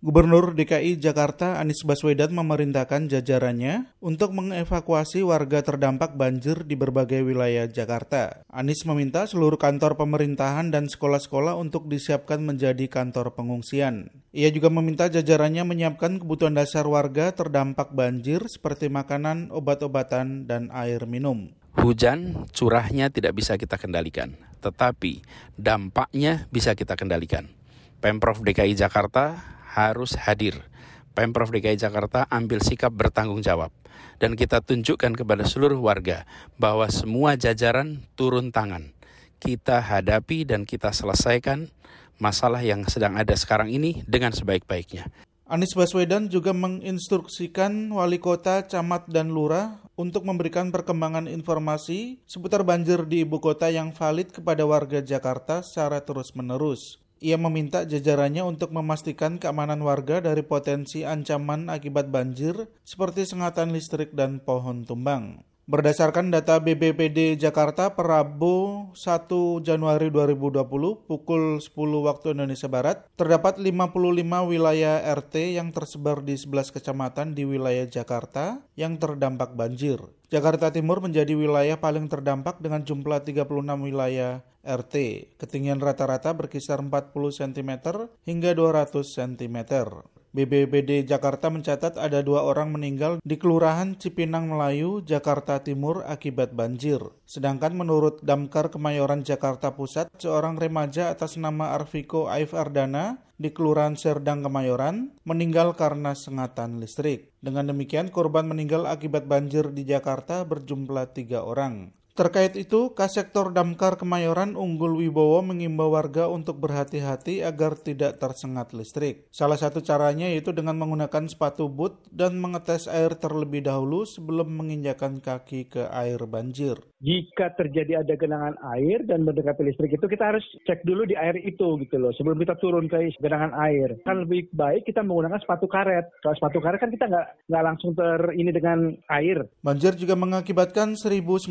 Gubernur DKI Jakarta Anies Baswedan memerintahkan jajarannya untuk mengevakuasi warga terdampak banjir di berbagai wilayah Jakarta. Anies meminta seluruh kantor pemerintahan dan sekolah-sekolah untuk disiapkan menjadi kantor pengungsian. Ia juga meminta jajarannya menyiapkan kebutuhan dasar warga terdampak banjir seperti makanan, obat-obatan, dan air minum. Hujan curahnya tidak bisa kita kendalikan, tetapi dampaknya bisa kita kendalikan. Pemprov DKI Jakarta harus hadir. Pemprov DKI Jakarta ambil sikap bertanggung jawab dan kita tunjukkan kepada seluruh warga bahwa semua jajaran turun tangan. Kita hadapi dan kita selesaikan masalah yang sedang ada sekarang ini dengan sebaik-baiknya. Anies Baswedan juga menginstruksikan wali kota, camat, dan lurah untuk memberikan perkembangan informasi seputar banjir di ibu kota yang valid kepada warga Jakarta secara terus-menerus. Ia meminta jajarannya untuk memastikan keamanan warga dari potensi ancaman akibat banjir seperti sengatan listrik dan pohon tumbang. Berdasarkan data BBPD Jakarta per Rabu 1 Januari 2020 pukul 10 waktu Indonesia Barat, terdapat 55 wilayah RT yang tersebar di 11 kecamatan di wilayah Jakarta yang terdampak banjir. Jakarta Timur menjadi wilayah paling terdampak dengan jumlah 36 wilayah RT. Ketinggian rata-rata berkisar 40 cm hingga 200 cm. BBBD Jakarta mencatat ada dua orang meninggal di Kelurahan Cipinang Melayu, Jakarta Timur akibat banjir. Sedangkan menurut Damkar Kemayoran Jakarta Pusat, seorang remaja atas nama Arviko Aif Ardana di Kelurahan Serdang Kemayoran meninggal karena sengatan listrik. Dengan demikian, korban meninggal akibat banjir di Jakarta berjumlah tiga orang. Terkait itu, Kasektor Damkar Kemayoran Unggul Wibowo mengimbau warga untuk berhati-hati agar tidak tersengat listrik. Salah satu caranya yaitu dengan menggunakan sepatu boot dan mengetes air terlebih dahulu sebelum menginjakan kaki ke air banjir. Jika terjadi ada genangan air dan mendekati listrik itu kita harus cek dulu di air itu gitu loh sebelum kita turun ke genangan air. Kan lebih baik kita menggunakan sepatu karet. Kalau sepatu karet kan kita nggak nggak langsung ter ini dengan air. Banjir juga mengakibatkan 1.900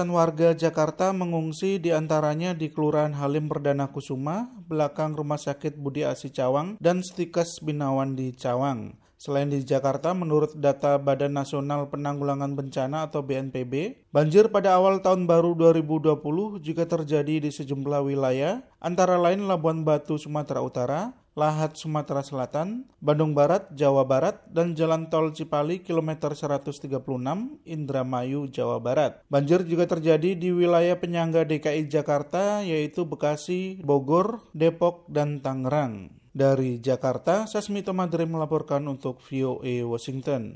ratusan warga Jakarta mengungsi di antaranya di Kelurahan Halim Perdana Kusuma, belakang Rumah Sakit Budi Asi Cawang, dan Stikes Binawan di Cawang. Selain di Jakarta, menurut data Badan Nasional Penanggulangan Bencana atau BNPB, banjir pada awal tahun baru 2020 juga terjadi di sejumlah wilayah, antara lain Labuan Batu, Sumatera Utara, Lahat Sumatera Selatan, Bandung Barat, Jawa Barat, dan Jalan Tol Cipali kilometer 136 Indramayu, Jawa Barat. Banjir juga terjadi di wilayah penyangga DKI Jakarta yaitu Bekasi, Bogor, Depok, dan Tangerang. Dari Jakarta, Sasmito Madre melaporkan untuk VOA Washington.